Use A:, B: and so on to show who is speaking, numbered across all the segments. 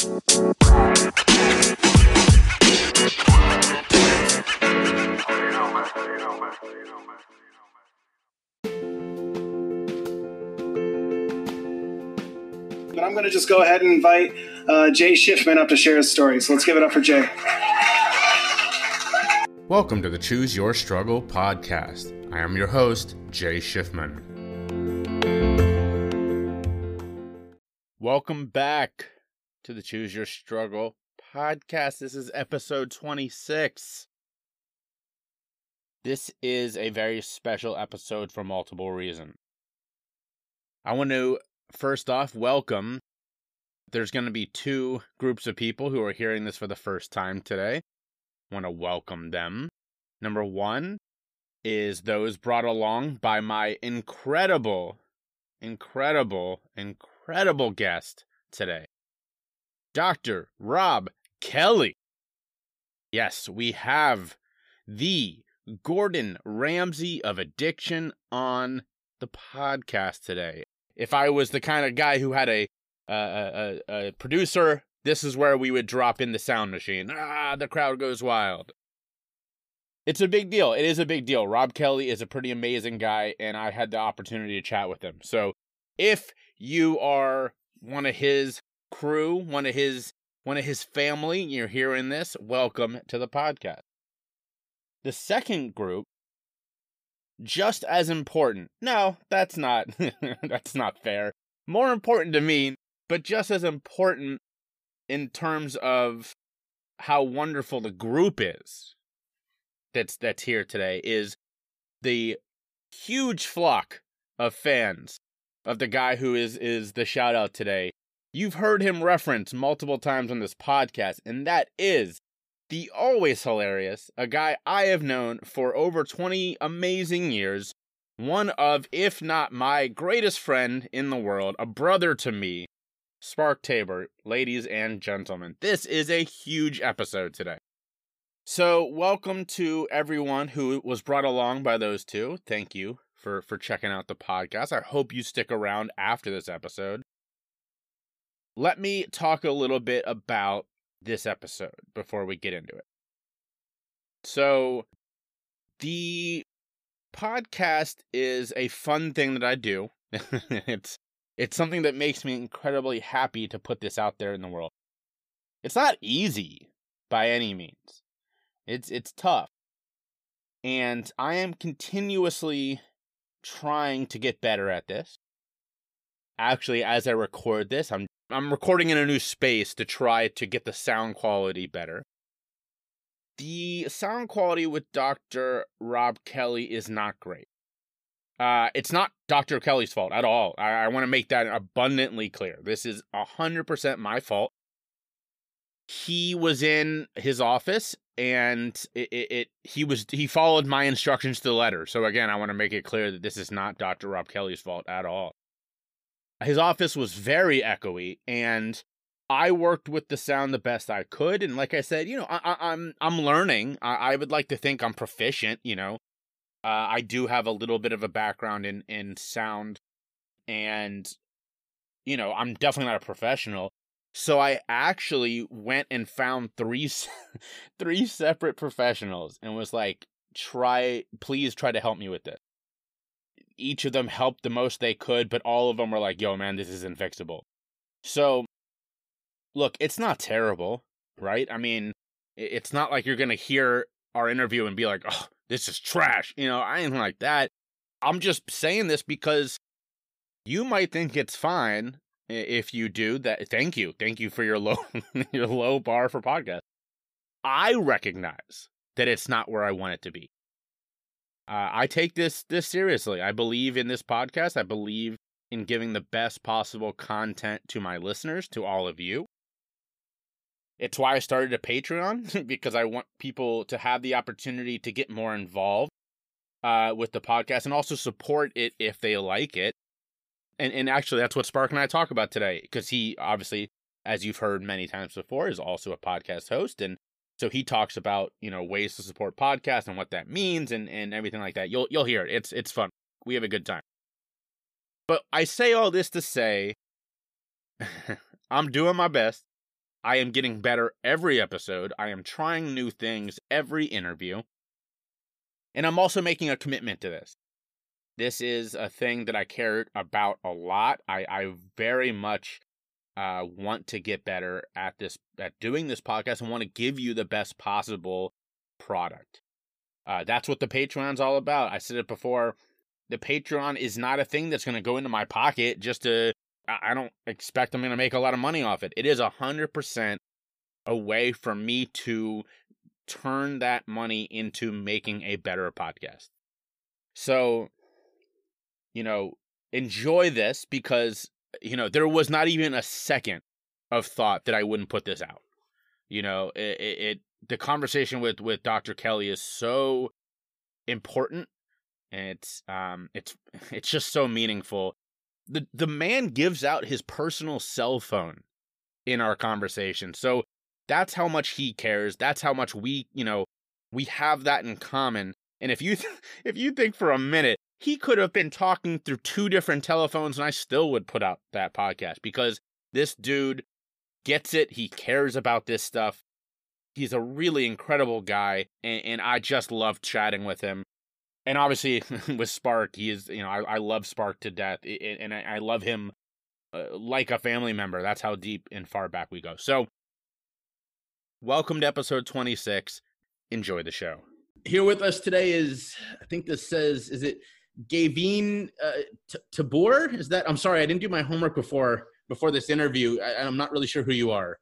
A: But I'm going to just go ahead and invite uh, Jay Schiffman up to share his story. So let's give it up for Jay.
B: Welcome to the Choose Your Struggle podcast. I am your host, Jay Schiffman. Welcome back to the Choose Your Struggle podcast. This is episode 26. This is a very special episode for multiple reasons. I want to first off welcome. There's going to be two groups of people who are hearing this for the first time today. I want to welcome them. Number one is those brought along by my incredible, incredible, incredible guest today, Dr. Robb Kelly. Yes, we have the Gordon Ramsay of addiction on the podcast today. If I was the kind of guy who had a a, a, a producer, this is where we would drop in the sound machine. Ah, the crowd goes wild. It's a big deal. It is a big deal. Robb Kelly is a pretty amazing guy, and I had the opportunity to chat with him. So if you are one of his crew, one of his one of his family, you're hearing this, welcome to the podcast. The second group, just as important. No, that's not that's not fair. More important to me, but just as important in terms of how wonderful the group is that's that's here today is the huge flock of fans of the guy who is is the shout out today. You've heard him reference multiple times on this podcast, and that is the always hilarious, a guy I have known for over 20 amazing years, one of, if not my greatest friend in the world, a brother to me, Spark Tabor, ladies and gentlemen. This is a huge episode today. So, welcome to everyone who was brought along by those two. Thank you for for checking out the podcast. I hope you stick around after this episode. Let me talk a little bit about this episode before we get into it. So, the podcast is a fun thing that I do. it's it's something that makes me incredibly happy to put this out there in the world. It's not easy by any means. It's it's tough. And I am continuously trying to get better at this. Actually, as I record this, I'm I'm recording in a new space to try to get the sound quality better. The sound quality with Dr. Robb Kelly is not great. Uh, it's not Dr. Kelly's fault at all. I, I want to make that abundantly clear. This is 100% my fault. He was in his office and it, it, it, he was he followed my instructions to the letter. So again, I want to make it clear that this is not Dr. Robb Kelly's fault at all. His office was very echoey, and I worked with the sound the best I could. And like I said, you know, I, am I'm, I'm learning. I, I would like to think I'm proficient. You know, uh, I do have a little bit of a background in in sound, and you know, I'm definitely not a professional. So I actually went and found three three separate professionals and was like, "Try, please try to help me with this." Each of them helped the most they could, but all of them were like, "Yo, man, this is infixable." So, look, it's not terrible, right? I mean, it's not like you're gonna hear our interview and be like, "Oh, this is trash," you know. I ain't like that. I'm just saying this because you might think it's fine if you do that thank you thank you for your low your low bar for podcast i recognize that it's not where i want it to be uh, i take this this seriously. I believe in this podcast. I believe in giving the best possible content to my listeners to all of you. It's why i started a patreon because i want people to have the opportunity to get more involved uh, with the podcast and also support it if they like it. And and actually that's what Spark and I talk about today because he obviously, as you've heard many times before, is also a podcast host, and so he talks about you know ways to support podcasts and what that means and and everything like that. You'll you'll hear it. It's it's fun. We have a good time. But I say all this to say, I'm doing my best. I am getting better every episode. I am trying new things every interview. And I'm also making a commitment to this. This is a thing that I care about a lot. I, I very much uh, want to get better at this, at doing this podcast, and want to give you the best possible product. Uh, that's what the Patreon's all about. I said it before. The Patreon is not a thing that's going to go into my pocket just to. I don't expect I'm going to make a lot of money off it. It is a hundred percent a way for me to turn that money into making a better podcast. So, you know, enjoy this because, you know, there was not even a second of thought that I wouldn't put this out. You know, it, it, it the conversation with with Dr. Kelly is so important and it's um it's it's just so meaningful. The the man gives out his personal cell phone in our conversation. So that's how much he cares. That's how much we, you know, we have that in common. And if you th- if you think for a minute, he could have been talking through two different telephones and I still would put out that podcast because this dude gets it. He cares about this stuff. He's a really incredible guy and, and I just love chatting with him. And obviously with Spark, he is, you know, I, I love Spark to death and I, I love him uh, like a family member. That's how deep and far back we go. So Welcome to episode 26. Enjoy the show.
C: Here with us today is, I think this says, is it Gavin uh, T- Tabor? Is that? I'm sorry, I didn't do my homework before before this interview. I, I'm not really sure who you are.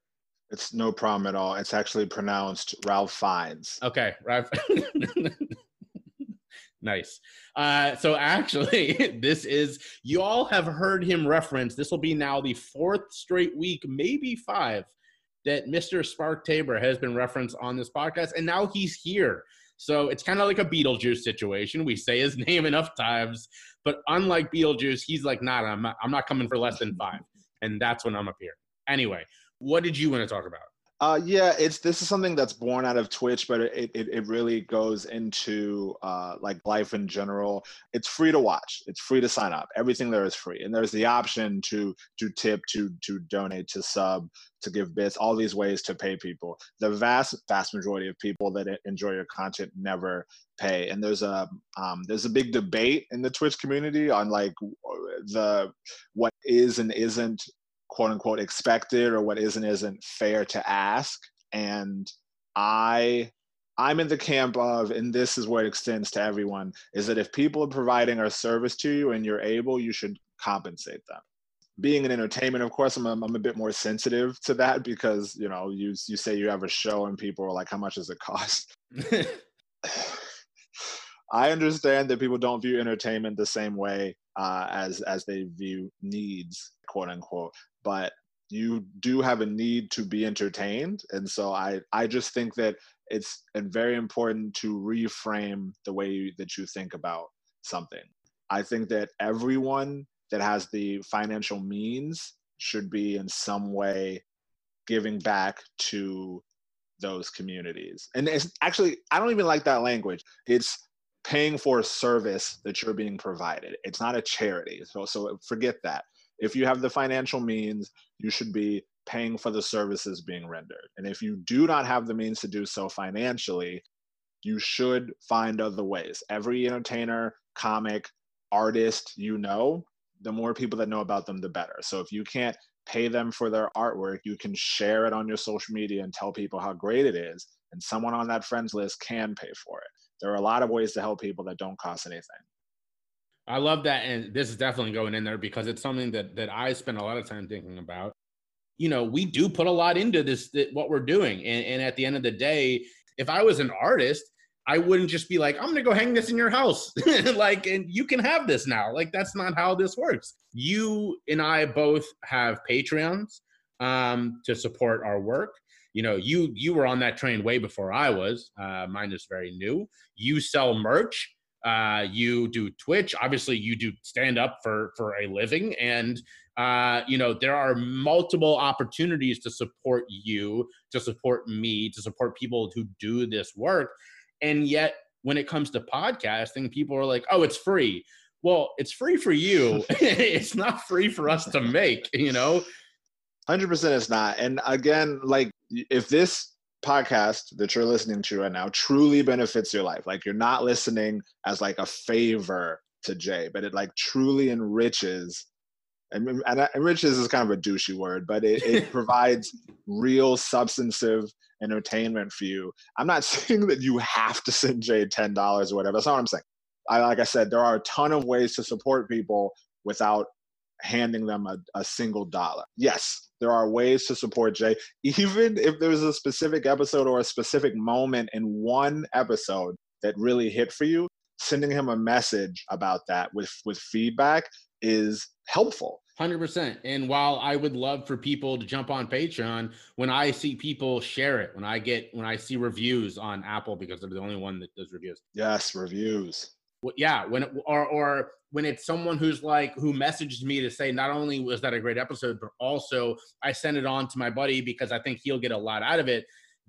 D: It's no problem at all. It's actually pronounced Ralph Fiennes.
C: Okay, Ralph. nice. Uh, so actually, this is you all have heard him reference. This will be now the fourth straight week, maybe five, that Mr. Spark Tabor has been referenced on this podcast, and now he's here. So it's kind of like a Beetlejuice situation. We say his name enough times, but unlike Beetlejuice, he's like, nah, I'm not, I'm not coming for less than five. And that's when I'm up here. Anyway, what did you want to talk about?
D: Uh, yeah, it's this is something that's born out of Twitch, but it it, it really goes into uh, like life in general. It's free to watch. It's free to sign up. Everything there is free, and there's the option to to tip, to to donate, to sub, to give bits. All these ways to pay people. The vast vast majority of people that enjoy your content never pay, and there's a um, there's a big debate in the Twitch community on like the what is and isn't quote unquote expected or what isn't isn't fair to ask. And i i'm in the camp of and this is where it extends to everyone is that if people are providing a service to you and you're able you should compensate them. Being in entertainment of course I'm, I'm a bit more sensitive to that because you know you you say you have a show and people are like how much does it cost? I understand that people don't view entertainment the same way uh, as as they view needs, quote unquote but you do have a need to be entertained. And so i i just think that it's very important to reframe the way that you think about something. I think that everyone that has the financial means should be in some way giving back to those communities. And it's actually i don't even like that language. It's paying for a service that you're being provided. It's not a charity. So so forget that if you have the financial means, you should be paying for the services being rendered. And if you do not have the means to do so financially, you should find other ways. Every entertainer, comic, artist you know, the more people that know about them, the better. So if you can't pay them for their artwork, you can share it on your social media and tell people how great it is. And someone on that friends list can pay for it. There are a lot of ways to help people that don't cost anything.
C: I love that, and this is definitely going in there because it's something that that I spend a lot of time thinking about. You know, we do put a lot into this, that, what we're doing, and, and at the end of the day, if I was an artist, I wouldn't just be like, I'm gonna go hang this in your house, like, and you can have this now. Like, that's not how this works. You and I both have Patreons um, to support our work. You know, you you were on that train way before I was. Uh, mine is very new. You sell merch uh, you do Twitch. Obviously, you do stand up for for a living, and uh, you know there are multiple opportunities to support you, to support me, to support people who do this work. And yet, when it comes to podcasting, people are like, "Oh, it's free." Well, it's free for you. it's not free for us to make. You know.
D: Hundred percent, it's not. And again, like if this podcast that you're listening to right now truly benefits your life, like you're not listening as like a favor to Jay, but it like truly enriches. And, and enriches is kind of a douchey word, but it, it provides real substantive entertainment for you. I'm not saying that you have to send Jay ten dollars or whatever. That's not what I'm saying. I like I said, there are a ton of ways to support people without handing them a, a single dollar. Yes, there are ways to support Jay, even if there's a specific episode or a specific moment in one episode that really hit for you. Sending him a message about that with with feedback is helpful.
C: 100%. And while I would love for people to jump on Patreon, when I see people share it, when I get, when I see reviews on Apple, because they're the only one that does reviews.
D: Yes, reviews.
C: Yeah. When, it, or, or when it's someone who's like, who messaged me to say, not only was that a great episode, but also I send it on to my buddy because I think he'll get a lot out of it.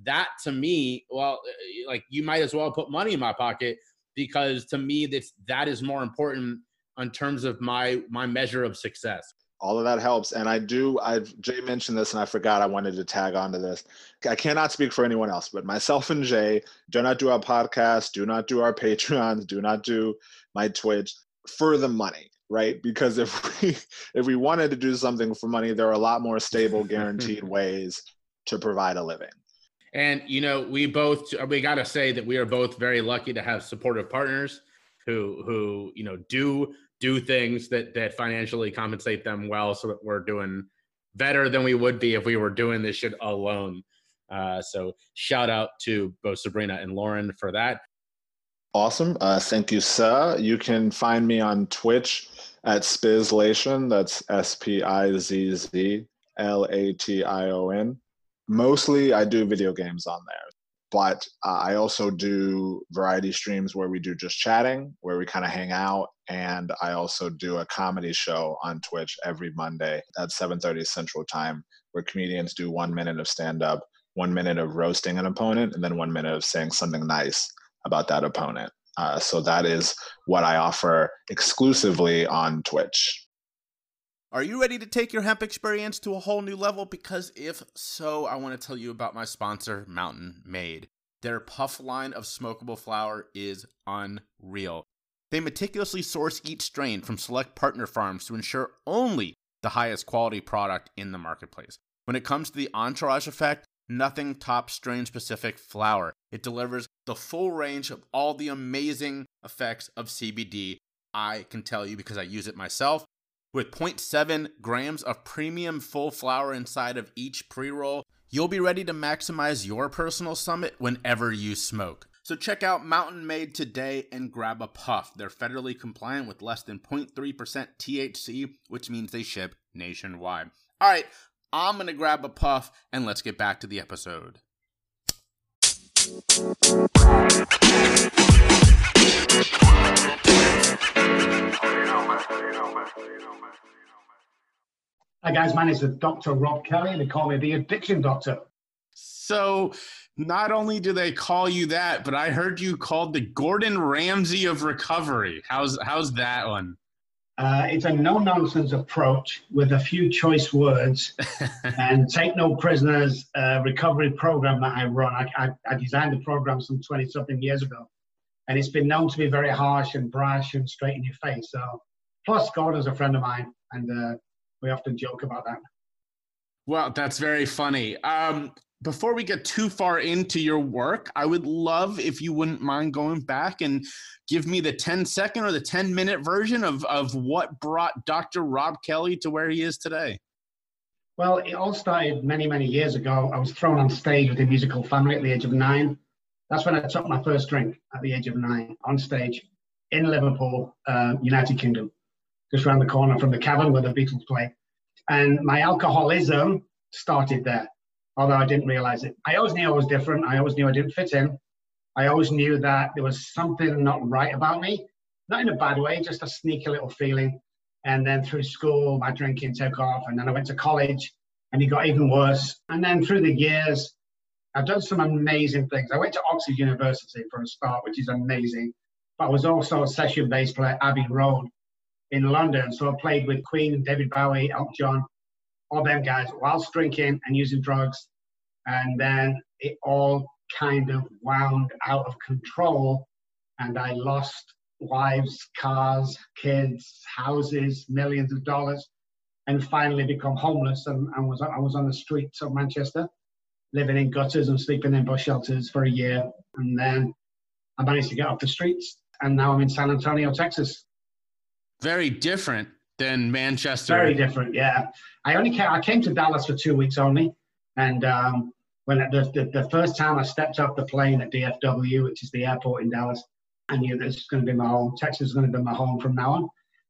C: That to me, well, uh, like you might as well put money in my pocket because to me, that's, that is more important in terms of my my measure of success
D: all of that helps. And i do i jay mentioned this and i forgot i wanted to tag onto this. I cannot speak for anyone else but myself and jay do not do our podcast do not do our patreons do not do my twitch for the money right? Because if we if we wanted to do something for money there are a lot more stable guaranteed ways to provide a living.
C: And you know we both we got to say that we are both very lucky to have supportive partners who who you know do do things that that financially compensate them well so that we're doing better than we would be if we were doing this shit alone. Uh, so shout out to both Sabrina and Lauren for that.
D: Awesome. Uh, thank you, sir. You can find me on Twitch at Spizzlation. That's S P I Z Z L A T I O N. Mostly I do video games on there but uh, I also do variety streams where we do just chatting, where we kind of hang out, and I also do a comedy show on Twitch every Monday at 7:30 Central Time, where comedians do one minute of stand-up, one minute of roasting an opponent, and then one minute of saying something nice about that opponent. Uh, so that is what I offer exclusively on Twitch.
B: Are you ready to take your hemp experience to a whole new level? Because if so, I want to tell you about my sponsor, Mountain Made. Their puff line of smokable flower is unreal. They meticulously source each strain from select partner farms to ensure only the highest quality product in the marketplace. When it comes to the entourage effect, nothing tops strain specific flower. It delivers the full range of all the amazing effects of CBD. I can tell you because I use it myself. With 0.7 grams of premium full flower inside of each pre roll, you'll be ready to maximize your personal summit whenever you smoke. So check out Mountain Made today and grab a puff. They're federally compliant with less than 0.3% THC, which means they ship nationwide. All right, I'm going to grab a puff and let's get back to the episode.
E: Hi guys, my name is Dr. Robb Kelly. and They call me the Addiction Doctor.
C: So, not only do they call you that, but I heard you called the Gordon Ramsay of recovery. How's how's that one?
E: Uh, it's a no-nonsense approach with a few choice words and take no prisoners uh, recovery program that I run. I, I, I designed the program some 20 something years ago, and it's been known to be very harsh and brash and straight in your face. So, plus Gordon's a friend of mine, and uh, we often joke about that.
C: Well, that's very funny. Um, before we get too far into your work, I would love if you wouldn't mind going back and give me the 10 second or the 10 minute version of, of what brought Dr. Robb Kelly to where he is today.
E: Well, it all started many, many years ago. I was thrown on stage with a musical family at the age of nine. That's when I took my first drink at the age of nine on stage in Liverpool, uh, United Kingdom just around the corner from the cavern where the Beatles play. And my alcoholism started there, although I didn't realize it. I always knew I was different. I always knew I didn't fit in. I always knew that there was something not right about me, not in a bad way, just a sneaky little feeling. And then through school, my drinking took off. And then I went to college and it got even worse. And then through the years, I've done some amazing things. I went to Oxford University for a start, which is amazing. But I was also a session bass player at Abbey Road in London. So I played with Queen, David Bowie, Elton John, all them guys, whilst drinking and using drugs. And then it all kind of wound out of control. And I lost wives, cars, kids, houses, millions of dollars, and finally become homeless and, and was, I was on the streets of Manchester, living in gutters and sleeping in bus shelters for a year. And then I managed to get off the streets, and now I'm in San Antonio, Texas.
B: Very different than Manchester.
E: Very different, yeah. I only came, I came to Dallas for two weeks only, and um, when the, the, the first time I stepped off the plane at DFW, which is the airport in Dallas, I knew this was going to be my home. Texas is going to be my home from now on.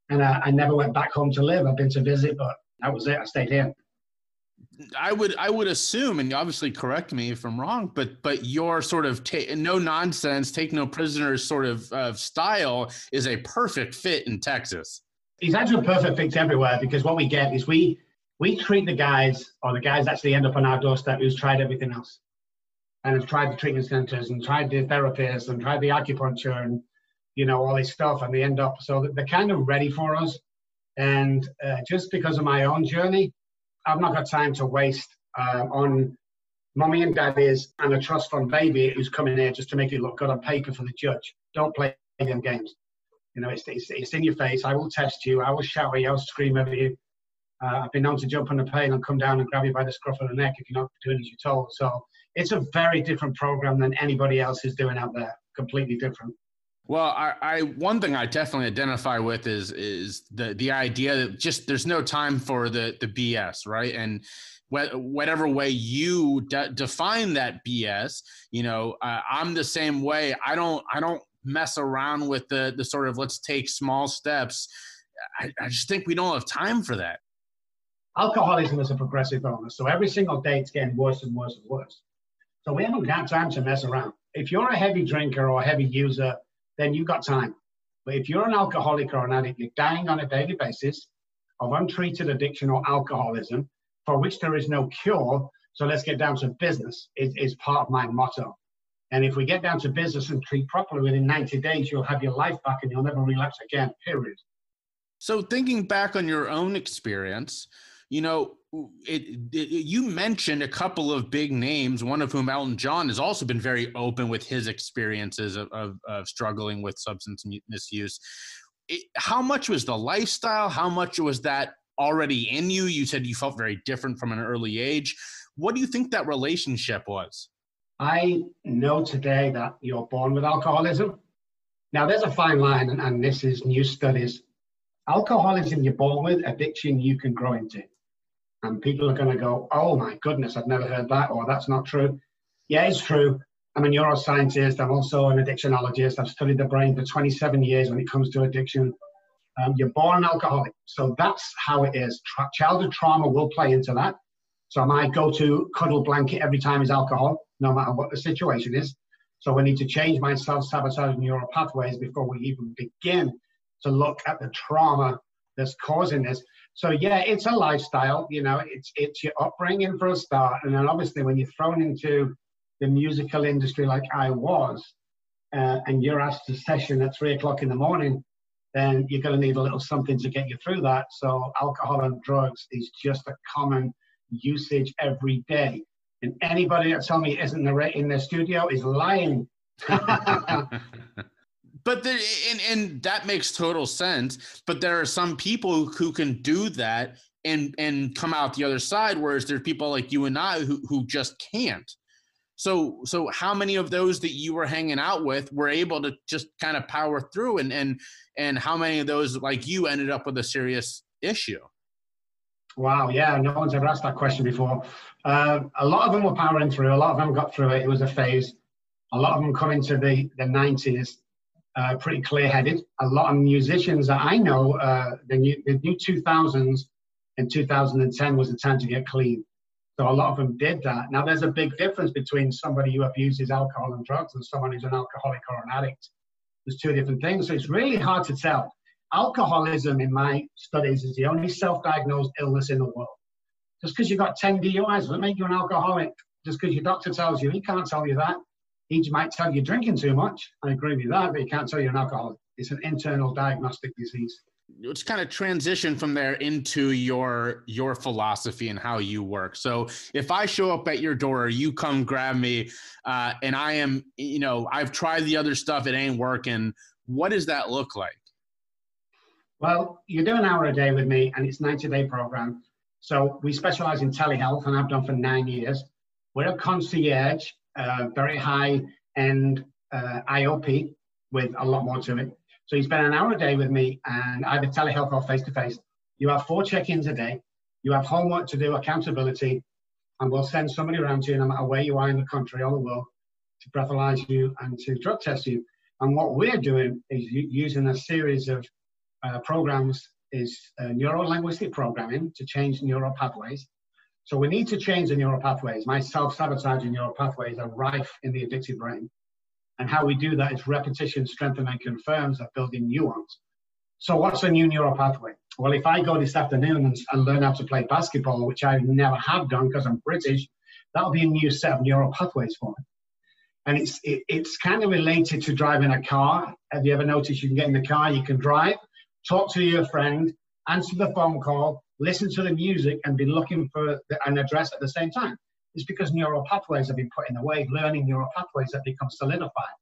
E: And uh, I never went back home to live. I've been to visit, but that was it. I stayed here.
B: I would I would assume, and obviously correct me if I'm wrong, but but your sort of ta- no nonsense, take no prisoners sort of uh, style is a perfect fit in Texas.
E: He's actually a perfect fit everywhere because what we get is we we treat the guys or the guys actually end up on our doorstep who's tried everything else and have tried the treatment centers and tried the therapists and tried the acupuncture and you know all this stuff and they end up so they're kind of ready for us and uh, just because of my own journey i've not got time to waste uh, on mommy and daddies and a trust fund baby who's coming here just to make it look good on paper for the judge don't play them games you know it's, it's, it's in your face i will test you i will shout at you i'll scream at you uh, I've been known to jump on a plane and come down and grab you by the scruff of the neck if you're not doing as you're told. So it's a very different program than anybody else is doing out there. Completely different.
B: Well, I, I, one thing I definitely identify with is is the the idea that just there's no time for the the BS, right? And wh- whatever way you de- define that BS, you know, uh, I'm the same way. I don't I don't mess around with the the sort of let's take small steps. I, I just think we don't have time for that.
E: Alcoholism is a progressive illness, so every single day it's getting worse and worse and worse. So we haven't got time to mess around. If you're a heavy drinker or a heavy user, then you've got time. But if you're an alcoholic or an addict, you're dying on a daily basis of untreated addiction or alcoholism for which there is no cure. So let's get down to business, is, is part of my motto. And if we get down to business and treat properly within 90 days, you'll have your life back and you'll never relapse again, period.
B: So, thinking back on your own experience, you know, it, it, you mentioned a couple of big names, one of whom Elton John has also been very open with his experiences of, of, of struggling with substance misuse. It, how much was the lifestyle? How much was that already in you? You said you felt very different from an early age. What do you think that relationship was?
E: I know today that you're born with alcoholism. Now, there's a fine line, and, and this is new studies. Alcoholism you're born with, addiction you can grow into and people are going to go, oh my goodness, I've never heard that, or that's not true. Yeah, it's true. I'm a neuroscientist. I'm also an addictionologist. I've studied the brain for 27 years when it comes to addiction. Um, you're born an alcoholic. So that's how it is. Tra- childhood trauma will play into that. So my go-to cuddle blanket every time is alcohol, no matter what the situation is. So we need to change my self-sabotaging neural pathways before we even begin to look at the trauma that's causing this. So yeah, it's a lifestyle. You know, it's it's your upbringing for a start, and then obviously when you're thrown into the musical industry like I was, uh, and you're asked to session at three o'clock in the morning, then you're going to need a little something to get you through that. So alcohol and drugs is just a common usage every day. And anybody that tells me is isn't in their studio is lying.
B: but there, and and that makes total sense. But there are some people who can do that and and come out the other side, whereas there's people like you and I who who just can't. So so how many of those that you were hanging out with were able to just kind of power through, and and and how many of those like you ended up with a serious issue?
E: Wow, yeah, no one's ever asked that question before. Uh, a lot of them were powering through. A lot of them got through it. It was a phase. A lot of them come into the the 90s uh, pretty clear-headed. A lot of musicians that I know, uh, the, new, the new 2000s and 2010 was the time to get clean. So a lot of them did that. Now there's a big difference between somebody who abuses alcohol and drugs and someone who's an alcoholic or an addict. There's two different things. So it's really hard to tell. Alcoholism, in my studies, is the only self-diagnosed illness in the world. Just because you've got 10 DUIs doesn't make you an alcoholic. Just because your doctor tells you, he can't tell you that. He might tell you drinking too much. I agree with that, but he can't tell you an alcoholic. It's an internal diagnostic disease.
B: let's kind of transition from there into your your philosophy and how you work so if i show up at your door you come grab me uh, and i am you know i've tried the other stuff it ain't working what does that look like
E: well you do an hour a day with me and it's 90 day program so we specialize in telehealth and i've done for nine years we're a concierge uh, very high end uh, iop with a lot more to it so you spend an hour a day with me and either telehealth or face to face. You have four check ins a day. You have homework to do, accountability, and we'll send somebody around to you no matter where you are in the country or the world to breathalyze you and to drug test you. And what we're doing is using a series of uh, programs is uh, neuro linguistic programming to change neural pathways. So we need to change the neural pathways. My self-sabotaging neural pathways are rife in the addicted brain. And how we do that is repetition, strengthen, and confirms of building new ones. So what's a new neural pathway? Well, if I go this afternoon and, and learn how to play basketball, which I never have done because I'm British, that'll be a new set of neural pathways for me. And it's, it, it's kind of related to driving a car. Have you ever noticed you can get in the car, you can drive, talk to your friend, answer the phone call, listen to the music, and be looking for the, an address at the same time It's because neural pathways have been put in the way, learning neural pathways that become solidified.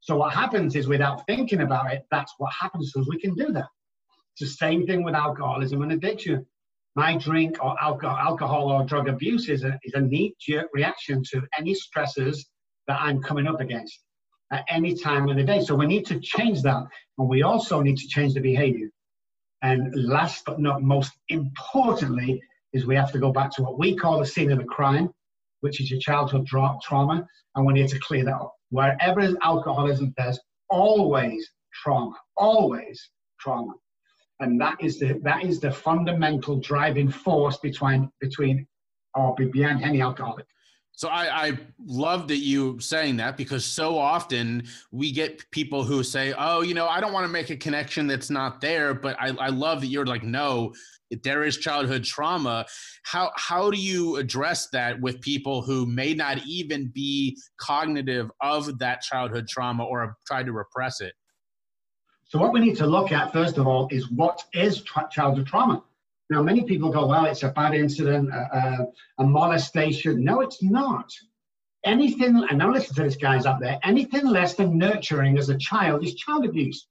E: So what happens is without thinking about it, that's what happens to us. We can do that. It's the same thing with alcoholism and addiction. My drink or alcohol, alcohol or drug abuse is a, is a knee-jerk reaction to any stressors that I'm coming up against at any time of the day. So we need to change that. And we also need to change the behavior. And last but not most importantly, is we have to go back to what we call the scene of the crime which is your childhood dra- trauma, and we need to clear that up. Wherever there's alcoholism, there's always trauma, always trauma, and that is the that is the fundamental driving force between between or behind any alcoholic.
B: So I, I love that you saying that because so often we get people who say, "Oh, you know, I don't want to make a connection that's not there," but I, I love that you're like, "No, there is childhood trauma." How how do you address that with people who may not even be cognitive of that childhood trauma or have tried to repress it?
E: So what we need to look at first of all is what is tra- childhood trauma. Now, many people go, well, it's a bad incident, a, a, a molestation. No, it's not. Anything, and now listen to this, guys up there, anything less than nurturing as a child is child abuse.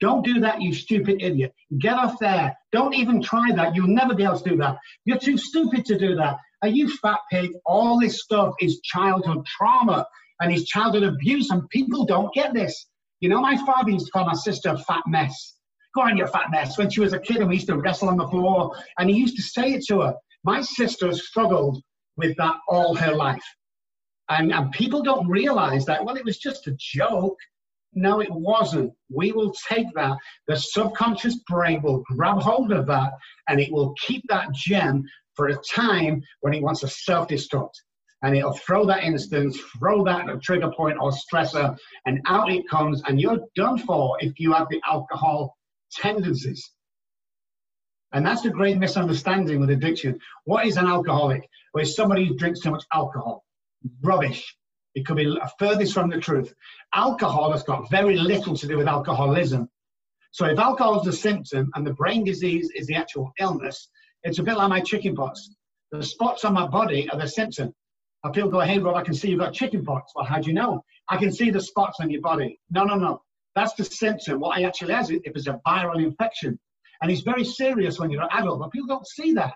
E: Don't do that, you stupid idiot. Get off there. Don't even try that. You'll never be able to do that. You're too stupid to do that. Are you fat pig? All this stuff is childhood trauma and is childhood abuse, and people don't get this. You know, my father used to call my sister a fat mess. Go on, you fat mess. When she was a kid and we used to wrestle on the floor, and he used to say it to her. My sister struggled with that all her life. And, and people don't realize that, well, it was just a joke. No, it wasn't. We will take that. The subconscious brain will grab hold of that and it will keep that gem for a time when it wants to self destruct. And it'll throw that instance, throw that trigger point or stressor, and out it comes. And you're done for if you have the alcohol tendencies. And that's the great misunderstanding with addiction. What is an alcoholic? Well, somebody who drinks too much alcohol. Rubbish. It could be furthest from the truth. Alcohol has got very little to do with alcoholism. So if alcohol is the symptom and the brain disease is the actual illness, it's a bit like my chicken pox. The spots on my body are the symptom. People go, hey, Robb, I can see you've got chicken pox. Well, how do you know? I can see the spots on your body. No, no, no. That's the symptom. What I actually has if it is a viral infection. And it's very serious when you're an adult, but people don't see that.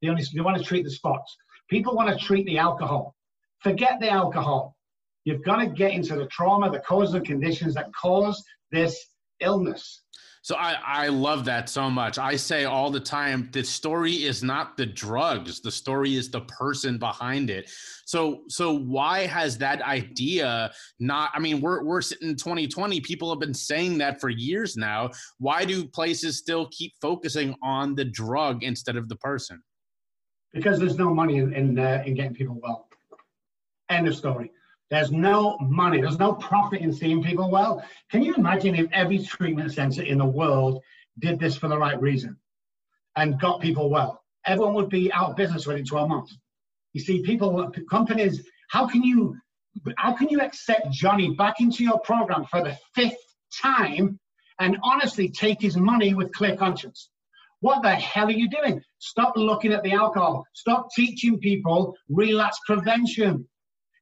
E: They only they want to treat the spots. People want to treat the alcohol. Forget the alcohol. You've got to get into the trauma, the causes and conditions that cause this illness.
B: So I, I love that so much. I say all the time the story is not the drugs, the story is the person behind it. So so why has that idea not I mean we're we're sitting in 2020 people have been saying that for years now. Why do places still keep focusing on the drug instead of the person?
E: Because there's no money in in, uh, in getting people well. End of story. There's no money, there's no profit in seeing people well. Can you imagine if every treatment center in the world did this for the right reason and got people well? Everyone would be out of business within 12 months. You see, people, companies, how can you how can you accept Johnny back into your program for the fifth time and honestly take his money with clear conscience. What the hell are you doing? Stop looking at the alcohol. Stop teaching people relapse prevention.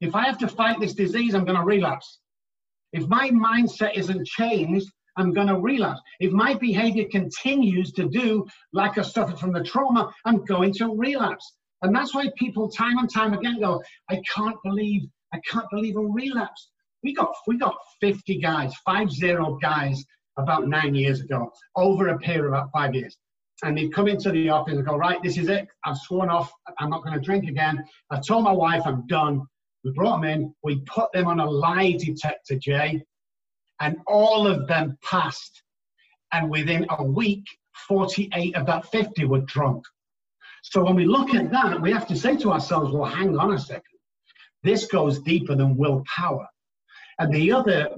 E: If I have to fight this disease, I'm going to relapse. If my mindset isn't changed, I'm going to relapse. If my behavior continues to do like I suffered from the trauma, I'm going to relapse. And that's why people time and time again go, I can't believe, I can't believe a relapse. We got we got 50 guys, five zero guys about nine years ago, over a period of about five years. And they'd come into the office and go, right, this is it. I've sworn off. I'm not going to drink again. I told my wife I'm done. We brought them in. We put them on a lie detector, Jay, and all of them passed. And within a week, 48 of that 50 were drunk. So when we look at that, we have to say to ourselves, well, hang on a second. This goes deeper than willpower. And the other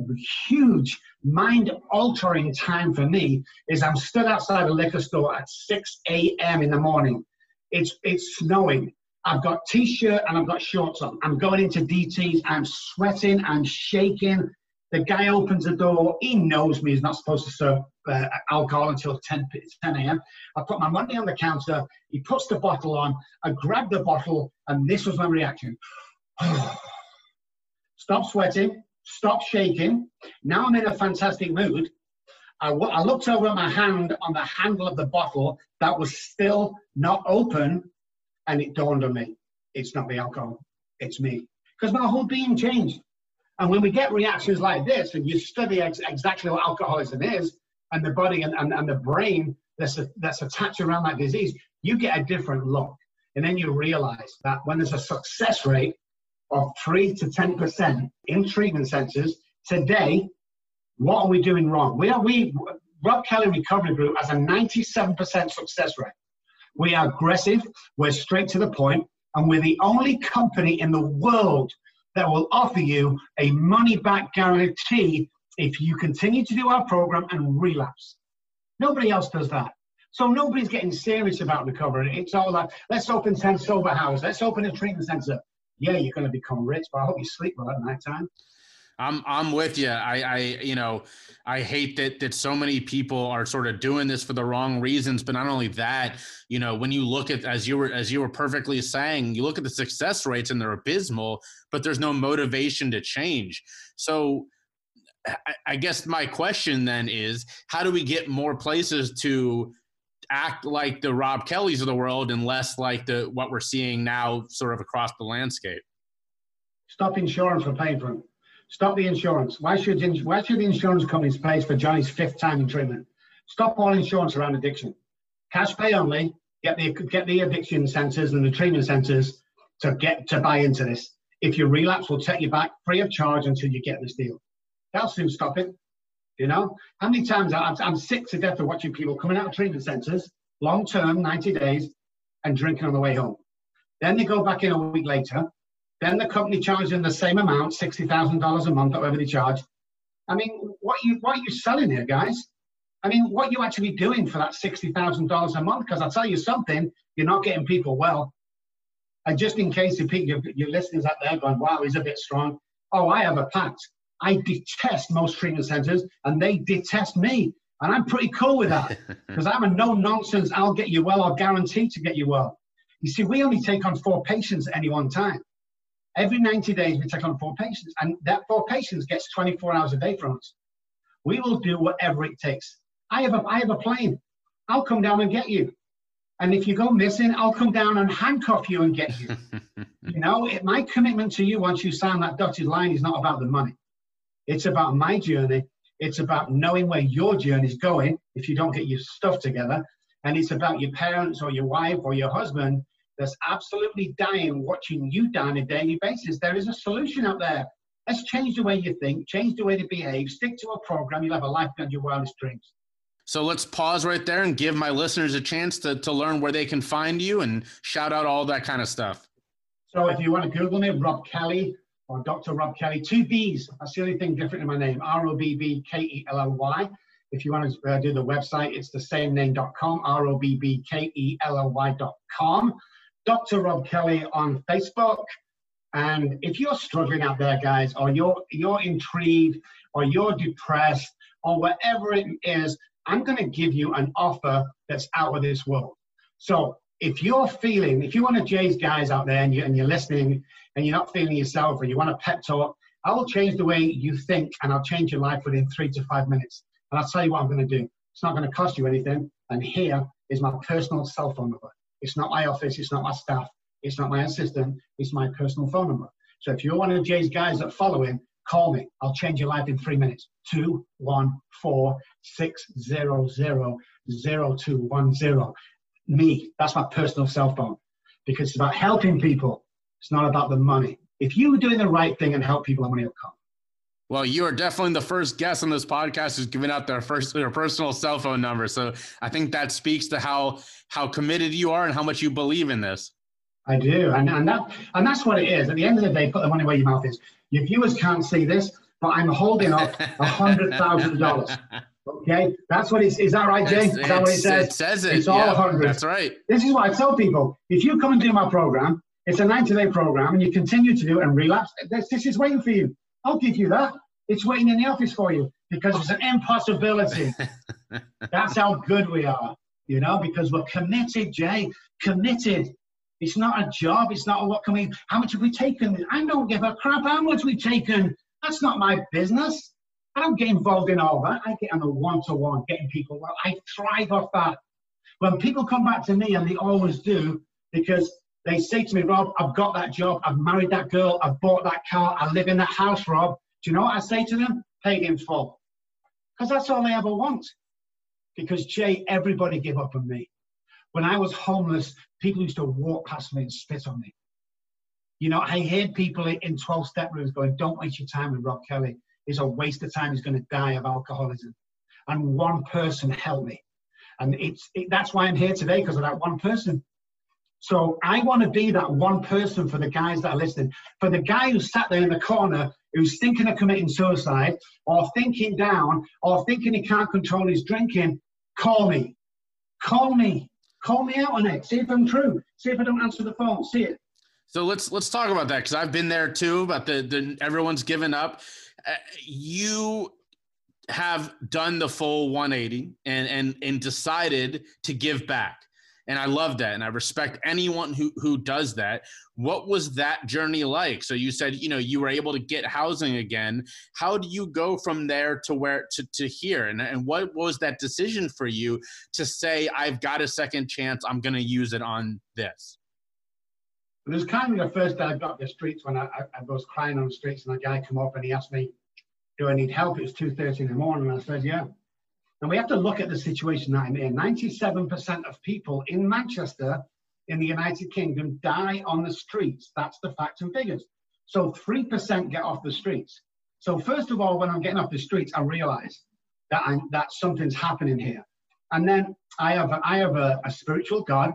E: huge mind altering time for me is I'm stood outside a liquor store at 6 a.m. in the morning. It's, it's snowing. I've got t-shirt and I've got shorts on. I'm going into DTs. I'm sweating. I'm shaking. The guy opens the door. He knows me. He's not supposed to serve uh, alcohol until 10, 10 a.m. I put my money on the counter. He puts the bottle on. I grab the bottle, and this was my reaction. Stop sweating. Stop shaking. Now I'm in a fantastic mood. I, w- I looked over my hand on the handle of the bottle that was still not open, and it dawned on me it's not the alcohol, it's me. Because my whole being changed. And when we get reactions like this, and you study ex- exactly what alcoholism is, and the body and, and, and the brain that's, a, that's attached around that disease, you get a different look. And then you realize that when there's a success rate of 3 to 10% in treatment centers today, what are we doing wrong? We are, we, Robb Kelly Recovery Group has a 97% success rate. We are aggressive, we're straight to the point, and we're the only company in the world that will offer you a money back guarantee if you continue to do our program and relapse. Nobody else does that. So nobody's getting serious about recovery. It's all like, let's open 10 sober houses, let's open a treatment center yeah, you're going to become rich, but I hope you sleep well at night time.
C: I'm I'm with you. I I you know I hate that that so many people are sort of doing this for the wrong reasons. But not only that, you know, when you look at as you were as you were perfectly saying, you look at the success rates and they're abysmal, but there's no motivation to change. So. I, I guess my question then is how do we get more places to act like the Robb Kellys of the world and less like the what we're seeing now sort of across the landscape.
E: Stop insurance for paying for him. Stop the insurance. Why should why should the insurance companies pay for Johnny's fifth time in treatment? Stop all insurance around addiction. Cash pay only. Get the get the addiction centers and the treatment centers to get to buy into this. If you relapse, we'll take you back free of charge until you get this deal. That'll soon stop it. You know, how many times I'm, I'm sick to death of watching people coming out of treatment centers, long term, 90 days, and drinking on the way home. Then they go back in a week later. Then the company charges them the same amount, $60,000 a month, whatever they charge. I mean, what are you, what are you selling here, guys? I mean, what are you actually doing for that $60,000 a month? Because I'll tell you something, you're not getting people well. And just in case you your, your listeners out there going, wow, he's a bit strong. Oh, I have a pact. I detest most treatment centers and they detest me. And I'm pretty cool with that because I'm a no nonsense, I'll get you well, I'll guarantee to get you well. You see, we only take on four patients at any one time. Every 90 days, we take on four patients, and that four patients gets 24 hours a day from us. We will do whatever it takes. I have a, I have a plane. I'll come down and get you. And if you go missing, I'll come down and handcuff you and get you. you know, it, my commitment to you once you sign that dotted line is not about the money. It's about my journey. It's about knowing where your journey is going if you don't get your stuff together. And it's about your parents or your wife or your husband that's absolutely dying watching you die on a daily basis. There is a solution out there. Let's change the way you think, change the way you behave, stick to a program. You'll have a life beyond your wildest dreams.
C: So let's pause right there and give my listeners a chance to, to learn where they can find you and shout out all that kind of stuff.
E: So if you want to Google me, Robb Kelly, or Dr. Robb Kelly. Two B's. That's the only thing different in my name. R O B B K E L L Y. If you want to uh, do the website, it's the same name.com. R O B B K E L L Y.com. Dr. Robb Kelly on Facebook. And if you're struggling out there, guys, or you're you're intrigued, or you're depressed, or whatever it is, I'm going to give you an offer that's out of this world. So if you're feeling, if you're one of Jay's guys out there and, you, and you're listening and you're not feeling yourself or you want a pep talk, I will change the way you think and I'll change your life within three to five minutes. And I'll tell you what I'm going to do. It's not going to cost you anything. And here is my personal cell phone number. It's not my office. It's not my staff. It's not my assistant. It's my personal phone number. So if you're one of Jay's guys that follow him, call me. I'll change your life in three minutes. Two one four six zero zero zero two one zero. Me. That's my personal cell phone because it's about helping people. It's not about the money. If you're doing the right thing and help people, the money will come.
B: Well, you are definitely the first guest on this podcast who's giving out their first their personal cell phone number. So I think that speaks to how how committed you are and how much you believe in this.
E: I do, and and that and that's what it is. At the end of the day, put the money where your mouth is. Your viewers can't see this, but I'm holding up a hundred thousand dollars. Okay, that's what it's. Is that right, Jay? Is that what it says?
B: It says it.
E: It's all
B: yeah,
E: hundred.
B: That's right.
E: This is what I tell people: if you come and do my program, it's a 90-day program, and you continue to do it and relapse. This, this is waiting for you. I'll give you that. It's waiting in the office for you because it's an impossibility. that's how good we are, you know, because we're committed, Jay. Committed. It's not a job. It's not a what can we, how much have we taken? I don't give a crap how much we've taken. That's not my business. I don't get involved in all that. I get on a one-to-one, getting people well. I thrive off that. When people come back to me, and they always do, because they say to me, Robb, I've got that job, I've married that girl, I've bought that car, I live in that house, Robb. Do you know what I say to them? Paid in full. Because that's all they ever want. Because Jay, everybody give up on me. When I was homeless, people used to walk past me and spit on me. You know, I heard people in 12 step rooms going, Don't waste your time with Robb Kelly. It's a waste of time. He's going to die of alcoholism. And one person helped me. And it's it, that's why I'm here today, because of that one person. So I want to be that one person for the guys that are listening. For the guy who sat there in the corner who's thinking of committing suicide or thinking down or thinking he can't control his drinking, call me. Call me. Call me out on it. See if I'm true. See if I don't answer the phone. See it.
B: So let's let's talk about that because I've been there too. About the the everyone's given up. Uh, you have done the full 180 and and and decided to give back and I love that, and I respect anyone who who does that. What was that journey like? So you said, you know, you were able to get housing again. How do you go from there to where to to here? And and what was that decision for you to say, I've got a second chance. I'm going to use it on this.
E: It was kind of the first day I got the streets when I, I, I was crying on the streets, and a guy come up and he asked me, "Do I need help?" It was two thirty in the morning, and I said, "Yeah." And we have to look at the situation that I'm in. 97% of people in Manchester, in the United Kingdom, die on the streets. That's the facts and figures. So 3% get off the streets. So first of all, when I'm getting off the streets, I realize that I'm, that something's happening here. And then I have a, I have a, a spiritual God,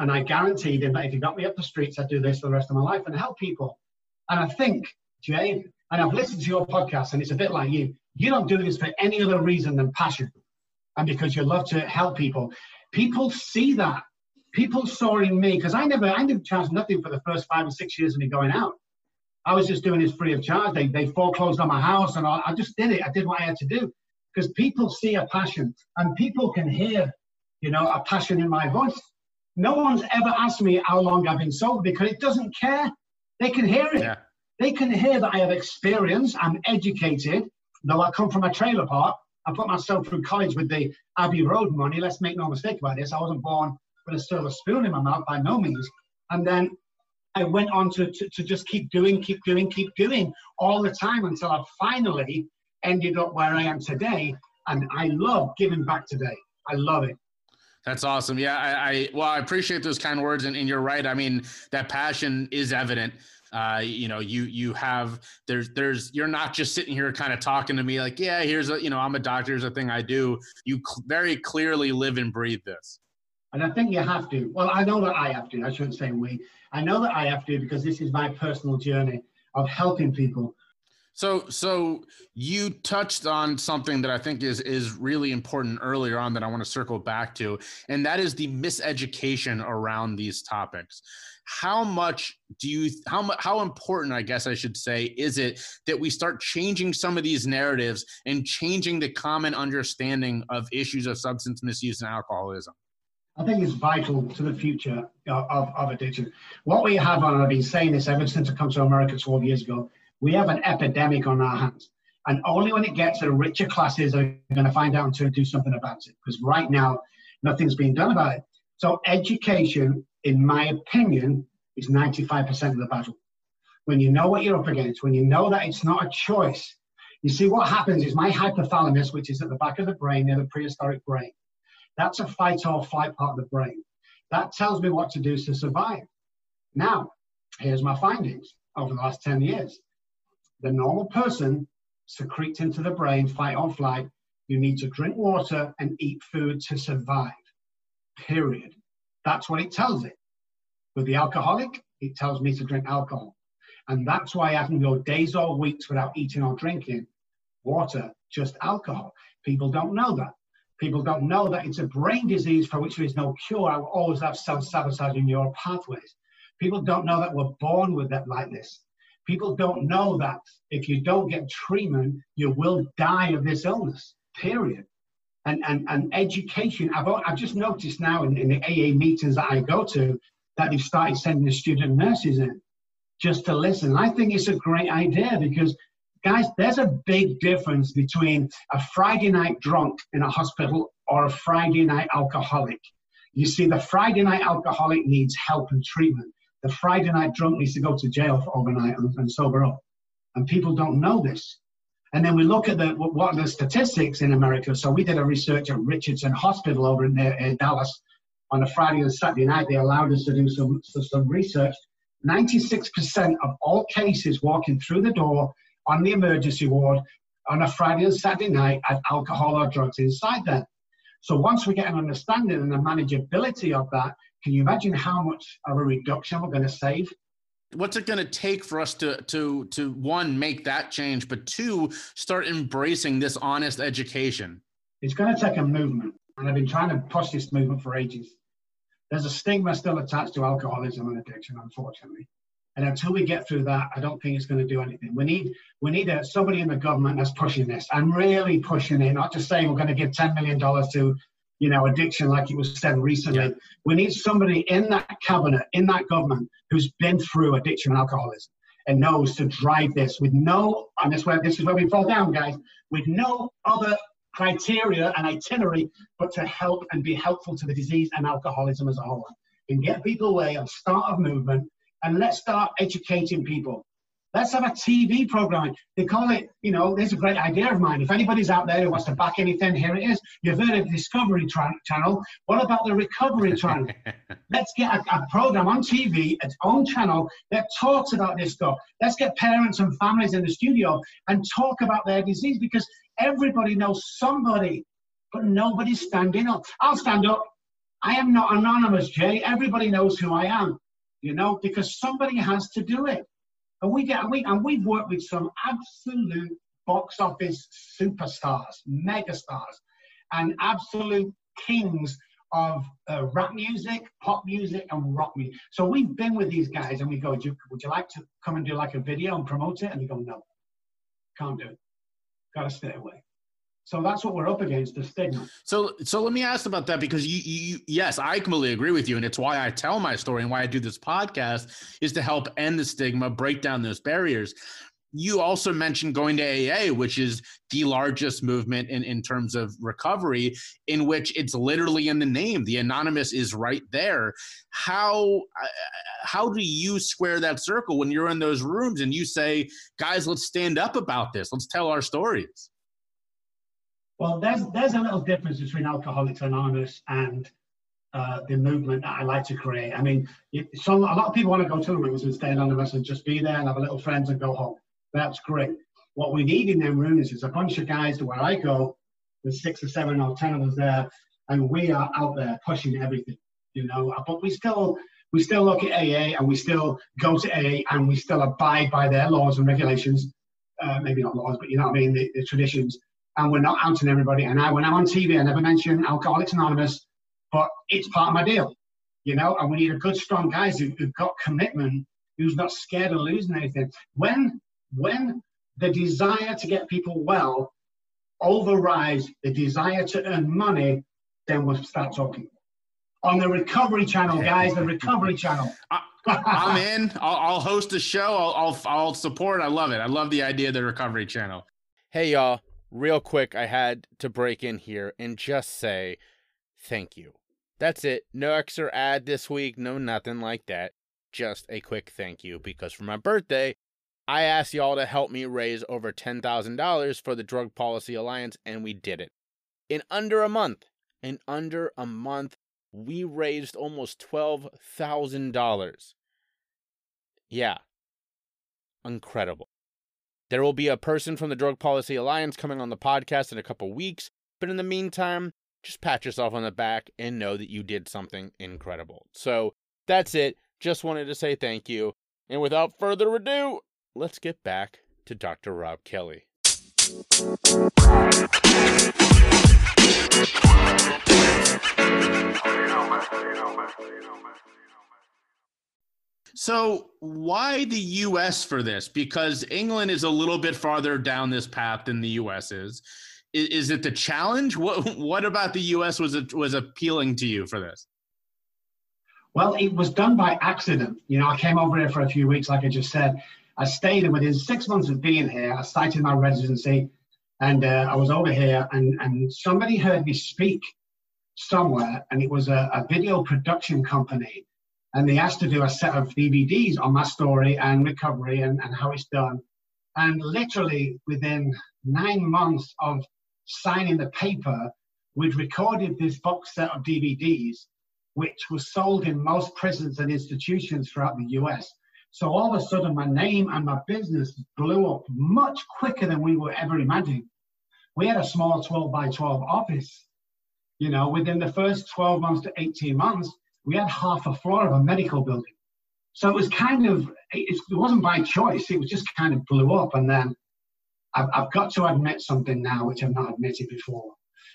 E: and I guaranteed him that if he got me up the streets, I'd do this for the rest of my life and help people. And I think, Jay, and I've listened to your podcast, and it's a bit like you. You don't do this for any other reason than passion and because you love to help people. People see that. People saw in me, because I never, I didn't charge nothing for the first five or six years of me going out. I was just doing this free of charge. They, they foreclosed on my house and I, I just did it. I did what I had to do because people see a passion and people can hear, you know, a passion in my voice. No one's ever asked me how long I've been sober because it doesn't care. They can hear it. Yeah. They can hear that I have experience, I'm educated, though I come from a trailer park. I put myself through college with the Abbey Road money. Let's make no mistake about this. I wasn't born with a silver spoon in my mouth by no means. And then I went on to, to, to just keep doing, keep doing, keep doing all the time until I finally ended up where I am today. And I love giving back today. I love it.
B: That's awesome. Yeah, I, I, well, I appreciate those kind words, and, and you're right. I mean, that passion is evident uh, you know you you have there's there's you're not just sitting here kind of talking to me like yeah here's a you know i'm a doctor here's a thing i do. You cl- very clearly live and breathe this.
E: And i think you have to well i know that i have to i shouldn't say we i know that i have to because this is my personal journey of helping people.
B: So, so you touched on something that I think is is really important earlier on that I want to circle back to, and that is the miseducation around these topics. How much do you how how important I guess I should say is it that we start changing some of these narratives and changing the common understanding of issues of substance misuse and alcoholism?
E: I think it's vital to the future of, of addiction. What we have, and I've been saying this ever since I come to America 12 years ago, we have an epidemic on our hands. And only when it gets to the richer classes are going to find out and do something about it. Because right now, nothing's being done about it. So education, in my opinion, is 95% of the battle. When you know what you're up against, when you know that it's not a choice, you see what happens is my hypothalamus, which is at the back of the brain near the prehistoric brain, that's a fight or flight part of the brain. That tells me what to do to survive. Now, here's my findings over the last 10 years the normal person secretes into the brain, fight or flight. You need to drink water and eat food to survive. Period. That's what it tells it. With the alcoholic, it tells me to drink alcohol. And that's why I can go days or weeks without eating or drinking water, just alcohol. People don't know that. People don't know that it's a brain disease for which there is no cure. I will always have self sabotaging neural pathways. People don't know that we're born with that like this. People don't know that if you don't get treatment, you will die of this illness, period. And, and, and education, I've, I've just noticed now in, in the AA meetings that I go to that they've started sending the student nurses in just to listen. I think it's a great idea because, guys, there's a big difference between a Friday night drunk in a hospital or a Friday night alcoholic. You see, the Friday night alcoholic needs help and treatment the Friday night drunk needs to go to jail for overnight and, and sober up. And people don't know this. And then we look at the what the statistics in America. So we did a research at Richardson Hospital over in, uh, in Dallas on a Friday and Saturday night. They allowed us to do some, some research. 96% of all cases walking through the door on the emergency ward on a Friday and Saturday night had alcohol or drugs inside them. So once we get an understanding and the manageability of that, can you imagine how much of a reduction we're going to save?
B: What's it going to take for us to to to one make that change, but two start embracing this honest education?
E: It's going to take a movement, and I've been trying to push this movement for ages. There's a stigma still attached to alcoholism and addiction, unfortunately. And until we get through that, I don't think it's going to do anything. We need we need a, somebody in the government that's pushing this. I'm really pushing it, not just saying we're going to give $10 million to you know, addiction, like it was said recently. Yeah. We need somebody in that cabinet, in that government, who's been through addiction and alcoholism and knows to drive this with no, and this, where, this is where we fall down, guys, with no other criteria and itinerary but to help and be helpful to the disease and alcoholism as a whole. And get people away and start a movement and let's start educating people. Let's have a TV program. They call it, you know, there's a great idea of mine. If anybody's out there who wants to back anything, here it is. You've heard of Discovery tra- Channel. What about the Recovery Channel? Let's get a, a, program on TV, its own channel that talks about this stuff. Let's get parents and families in the studio and talk about their disease because everybody knows somebody, but nobody's standing up. I'll stand up. I am not anonymous, Jay. Everybody knows who I am, you know, because somebody has to do it. And we get and we and we've worked with some absolute box office superstars, megastars, and absolute kings of uh, rap music, pop music, and rock music. So we've been with these guys, and we go, would you, would you like to come and do like a video and promote it? And they go, no, can't do it. Got to stay away. So that's what we're up against, the stigma.
B: So, so let me ask about that because you, you, yes, I completely agree with you, and it's why I tell my story and why I do this podcast is to help end the stigma, break down those barriers. You also mentioned going to AA, which is the largest movement in, in terms of recovery, in which it's literally in the name. The anonymous is right there. How uh, how do you square that circle when you're in those rooms and you say, guys, let's stand up about this. Let's tell our stories.
E: Well, there's there's a little difference between Alcoholics Anonymous and uh, the movement that I like to create. I mean, some a lot of people want to go to the rooms and stay anonymous and just be there and have a little friends and go home. That's great. What we need in them rooms is a bunch of guys to where I go. There's six or seven or ten of us there, and we are out there pushing everything. You know, but we still we still look at AA and we still go to AA and we still abide by their laws and regulations uh, maybe not laws, but you know what I mean, the, the traditions. And we're not outing everybody. And I, when I'm on TV, I never mention Alcoholics Anonymous, but it's part of my deal, you know. And we need a good, strong guys who, who've got commitment, who's not scared of losing anything. When when the desire to get people well overrides the desire to earn money, then we'll start talking. On the Recovery Channel, guys, the Recovery Channel.
C: I'm in. I'll, I'll, host a show. I'll, I'll, I'll support. I love it. I love the idea of the Recovery Channel.
B: Hey, y'all. Real quick, I had to break in here and just say thank you. That's it. No extra ad this week. No nothing like that. Just a quick thank you because for my birthday, I asked y'all to help me raise over $10,000 for the Drug Policy Alliance, and we did it. In under a month, in under a month, we raised almost $12,000. Yeah. Incredible. There will be a person from the Drug Policy Alliance coming on the podcast in a couple weeks, but in the meantime, just pat yourself on the back and know that you did something incredible. So that's it. Just wanted to say thank you. And without further ado, let's get back to Dr. Robb Kelly.
C: So, why the US for this? Because England is a little bit farther down this path than the US is. Is, is it the challenge? What what about the US was it, was appealing to you for this?
E: Well, it was done by accident. You know, I came over here for a few weeks, like I just said, I stayed, and within six months of being here, I started my residency, and uh, I was over here, and, and somebody heard me speak somewhere, and it was a, a video production company, and they asked to do a set of DVDs on my story and recovery and, and how it's done. And literally within nine months of signing the paper, we'd recorded this box set of DVDs, which was sold in most prisons and institutions throughout the US. So all of a sudden, my name and my business blew up much quicker than we were ever imagining. We had a small 12 by 12 office. You know, within the first 12 months to 18 months, we had half a floor of a medical building. So it was kind of, it wasn't by choice, it was just kind of blew up. And then I've, I've got to admit something now, which I've not admitted before.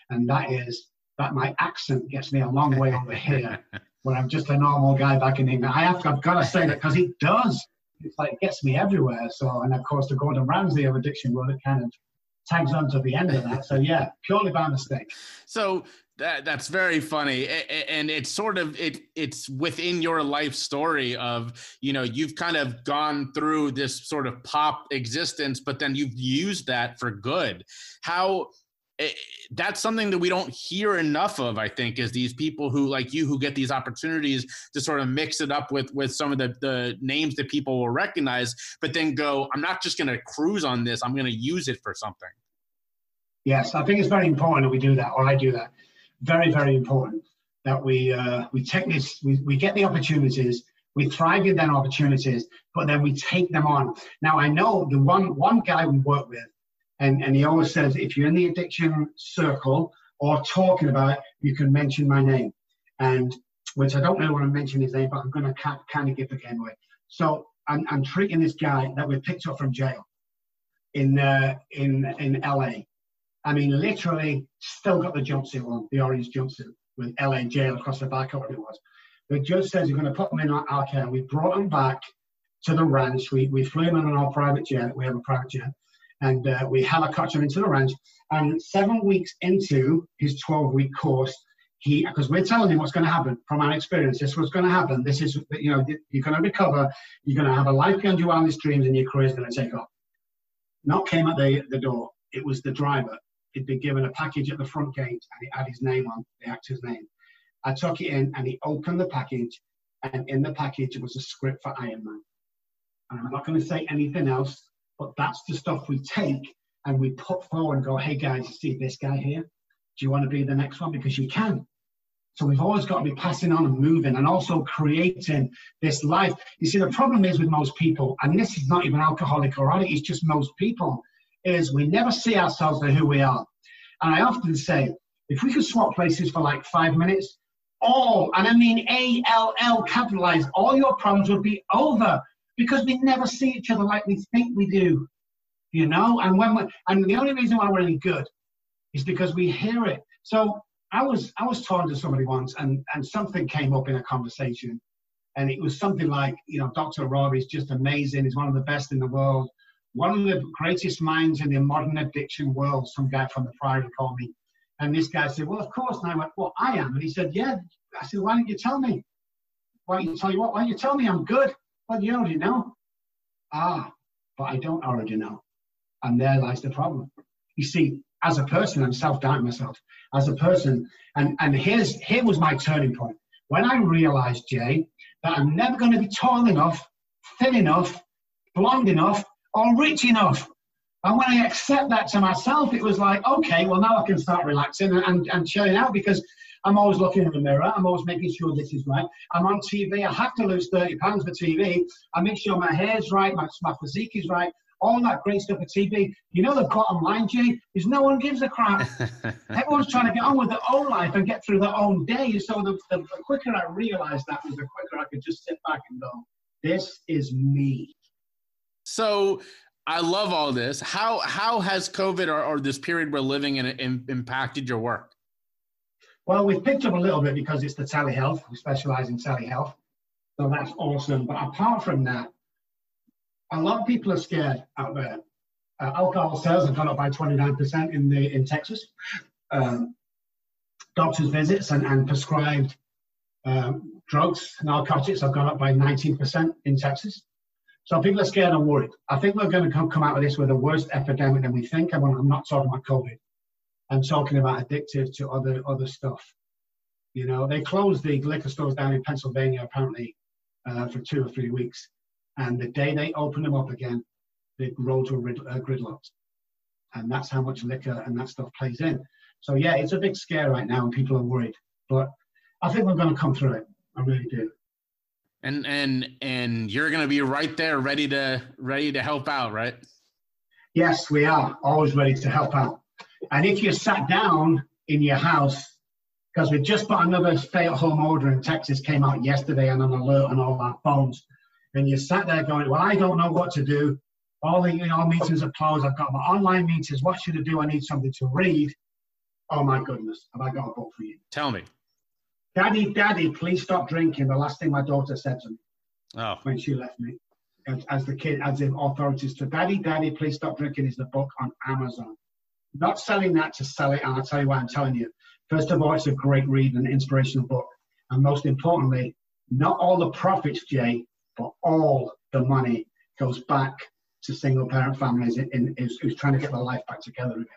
E: And that is that my accent gets me a long way over here where I'm just a normal guy back in England. I have, I've got to say that because it does. It's like it gets me everywhere. So, and of course, the Gordon Ramsay of addiction world, it kind of tags on to the end of that. So, yeah, purely by mistake.
C: So that that's very funny, and it's sort of it it's within your life story of you know you've kind of gone through this sort of pop existence, but then you've used that for good. How Eh, that's something that we don't hear enough of i think is these people who like you who get these opportunities to sort of mix it up with with some of the the names that people will recognize but then go i'm not just going to cruise on this i'm going to use it for something.
E: Yes i think it's very important that we do that or i do that very very important that we uh, we take this we, we get the opportunities we thrive in them opportunities but then we take them on now i know the one one guy we work with and, and he always says, if you're in the addiction circle or talking about it, you can mention my name. And which I don't really want to mention his name, but I'm going to kind of give the game away. So I'm, I'm treating this guy that we picked up from jail in uh, in in LA. I mean, literally, still got the jumpsuit on, the orange jumpsuit with LA jail across the back, or what it was. The judge says you're going to put him in our care. We brought him back to the ranch. We, we flew him in on our private jet. We have a private jet and uh, we helicopter him into the ranch. And seven weeks into his 12 week course, he because we're telling him what's going to happen from our experience. This is what's going to happen. This is you know you're going to recover. You're going to have a life beyond your wildest dreams, and your career is going to take off. Not came at the the door. It was the driver. He'd been given a package at the front gate, and he had his name on the actor's name. I took it in, and he opened the package, and in the package was a script for Iron Man. And I'm not going to say anything else but that's the stuff we take and we put forward and go, hey guys, you see this guy here? Do you want to be the next one? Because you can. So we've always got to be passing on and moving and also creating this life. You see, the problem is with most people, and this is not even alcoholic or addict, it's just most people, is we never see ourselves for who we are. And I often say, if we could swap places for like five minutes, all, and I mean A L L capitalized, all your problems would be over because we never see each other like we think we do. you know. And when we, and the only reason why we're any good is because we hear it. So I was I was talking to somebody once, and and something came up in a conversation, and it was something like, you know, Dr. Rory is just amazing. He's one of the best in the world, one of the greatest minds in the modern addiction world. Some guy from the Priory called me, and this guy said, "Well, of course." And I went, "Well, I am." And he said, "Yeah." I said, "Why don't you tell me? Why don't you tell you what? Why don't you tell me I'm good?" Well, you already know. Ah, but I don't already know, and there lies the problem. You see, as a person, I'm self-doubting myself. As a person, and and here's here was my turning point when I realized, Jay, that I'm never going to be tall enough, thin enough, blonde enough, or rich enough. And when I accept that to myself, it was like, okay, well, now I can start relaxing and, and chilling out because I'm always looking in the mirror. I'm always making sure this is right. I'm on TV. I have to lose 30 pounds for TV. I make sure my hair's right, my, my physique is right, all that great stuff for TV. You know, the bottom line, Jay, is no one gives a crap. Everyone's trying to get on with their own life and get through their own day. So the, the, the quicker I realized that was the quicker I could just sit back and go, this is me.
B: So I love all this. How how has COVID or, or this period we're living in, in impacted your work?
E: Well, we've picked up a little bit because it's the telehealth. We specialize in telehealth. So that's awesome. But apart from that, a lot of people are scared out there. Uh, alcohol sales have gone up by 29% in the in Texas. Um, doctors' visits and, and prescribed um, drugs, narcotics have gone up by 19% in Texas. So people are scared and worried. I think we're going to come, out of this with a worse epidemic than we think. I'm not talking about COVID. I'm talking about addictive to other other stuff. You know, they closed the liquor stores down in Pennsylvania apparently uh, for two or three weeks, and the day they opened them up again, the roads were uh, gridlocked, and that's how much liquor and that stuff plays in. So yeah, it's a big scare right now, and people are worried. But I think we're going to come through it. I really do
B: and and and you're going to be right there ready to ready to help out right?
E: Yes we are. Always ready to help out. And if you sat down in your house because we've just got another stay-at-home order in texas came out yesterday and an alert on all our phones. And you sat there going well i don't know what to do. All the you know meetings are closed. I've got my online meetings. What should i do? I need something to read. Oh my goodness. Have i got a book for you?
B: Tell me
E: Daddy, Daddy, please stop drinking. The last thing my daughter said to me
B: oh.
E: when she left me, as, as the kid, as the authorities to Daddy, Daddy, please stop drinking is the book on Amazon. Not selling that to sell it, and I'll tell you why I'm telling you. First of all, it's a great read and inspirational book. And most importantly, not all the profits, Jay, but all the money goes back to single parent families in, in, who's, who's trying to get their life back together again.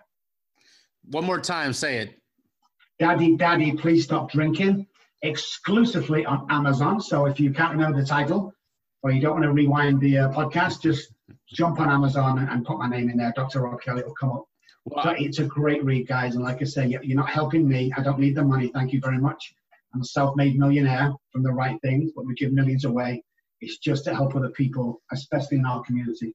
B: One more time, say it.
E: Daddy, Daddy, Please Stop Drinking, exclusively on Amazon. So if you can't remember the title or you don't want to rewind the uh, podcast, just jump on Amazon and, and, put my name in there. Dr. Robb Kelly It'll come up. Wow. So it's a great read, guys. And like I say, you're not helping me. I don't need the money. Thank you very much. I'm a self-made millionaire from the right things, but we give millions away. It's just to help other people, especially in our community.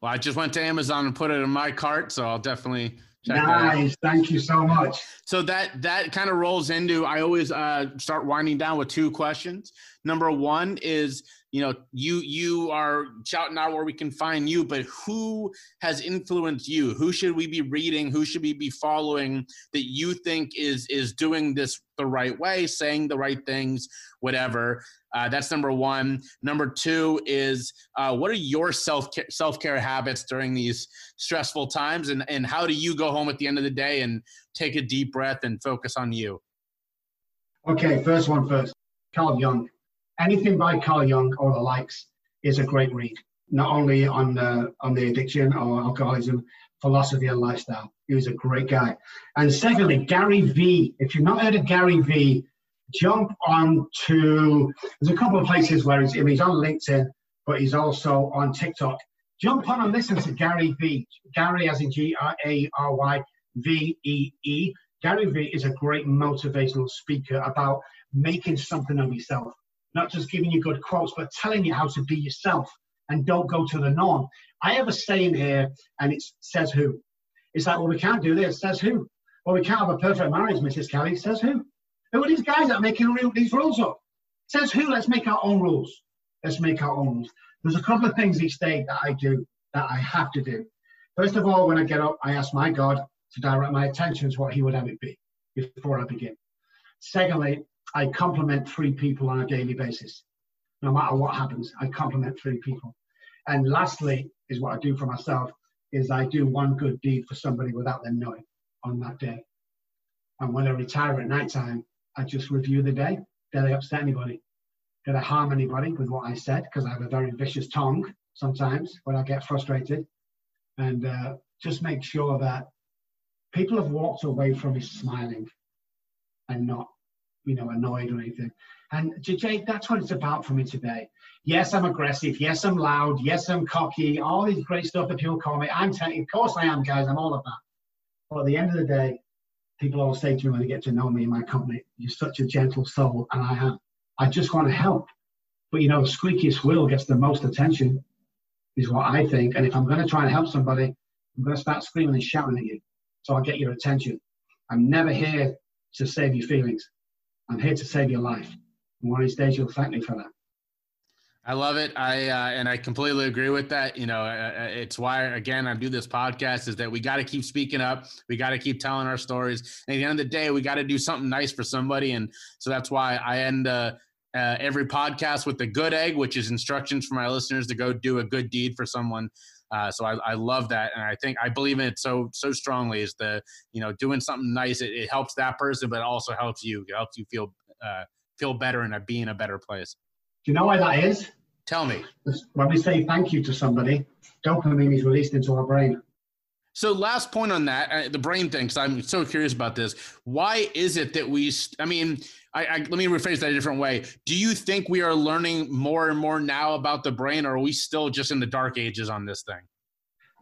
B: Well, I just went to Amazon and put it in my cart, so I'll definitely
E: Check nice. Thank you so much.
B: So that that kind of rolls into I always uh, start winding down with two questions. Number one is you know you you are shouting out where we can find you but who has influenced you? Who should we be reading? Who should we be following that you think is is doing this the right way saying the right things whatever? Uh, that's number one. Number two is uh, what are your self self-care habits during these stressful times? And and how do you go home at the end of the day and take a deep breath and focus on you?
E: Okay first one first. Carl jung anything by Carl Jung or the likes is a great read, not only on on the addiction or alcoholism, philosophy and lifestyle. He was a great guy. And secondly, Gary Vee. If you've not heard of Gary Vee, jump on to, there's a couple of places where he's, he's on LinkedIn, but he's also on TikTok. Jump on and listen to Gary Vee. Gary as in G-R-A-R-Y V-E-E. Gary Vee is a great motivational speaker about making something of yourself not just giving you good quotes, but telling you how to be yourself and don't go to the norm. I have a saying here, and it says who. It's like, well, we can't do this. Says who? Well, we can't have a perfect marriage, Mrs. Kelly. Says who? Who are these guys that are making these rules up? Says who? Let's make our own rules. Let's make our own rules. There's a couple of things each day that I do that I have to do. First of all, when I get up, I ask my God to direct my attention to what He would have it be before I begin. Secondly, I compliment three people on a daily basis. No matter what happens, I compliment three people. And lastly, is what I do for myself, is I do one good deed for somebody without them knowing on that day. And when I retire at night time, I just review the day. Did I upset anybody? Did I harm anybody with what I said? Because I have a very vicious tongue sometimes when I get frustrated. And uh, just make sure that people have walked away from me smiling and not, you know, annoyed or anything. And Jay, that's what it's about for me today. Yes, I'm aggressive. Yes, I'm loud. Yes, I'm cocky. All these great stuff that people call me. I'm telling, of course I am, guys. I'm all of that. But at the end of the day, people always say to me when they get to know me in my company, "You're such a gentle soul," and I am. I just want to help. But you know, the squeakiest wheel gets the most attention, is what I think. And if I'm going to try and help somebody, I'm going to start screaming and shouting at you, so I get your attention. I'm never here to save your feelings. I'm here to save your life. And one of these days, you'll thank me for that.
B: I love it. I uh, and I completely agree with that. You know, uh, uh it's why again I do this podcast is that we got to keep speaking up. We got to keep telling our stories. And at the end of the day, we got to do something nice for somebody. And so that's why I end uh, uh, every podcast with the good egg, which is instructions for my listeners to go do a good deed for someone. Uh, so I, I, love that, and I think I believe in it so so strongly. Is the you know doing something nice? It, it helps that person, but also helps you. It helps you feel feel better and be in a better place.
E: Do you know why that is?
B: Tell me.
E: When we say thank you to somebody, dopamine is released into our brain.
B: So, last point on that, uh, the brain thing, because I'm so curious about this. Why is it that we, I mean, I, I, let me rephrase that a different way. Do you think we are learning more and more now about the brain, or are we still just in the dark ages on this thing?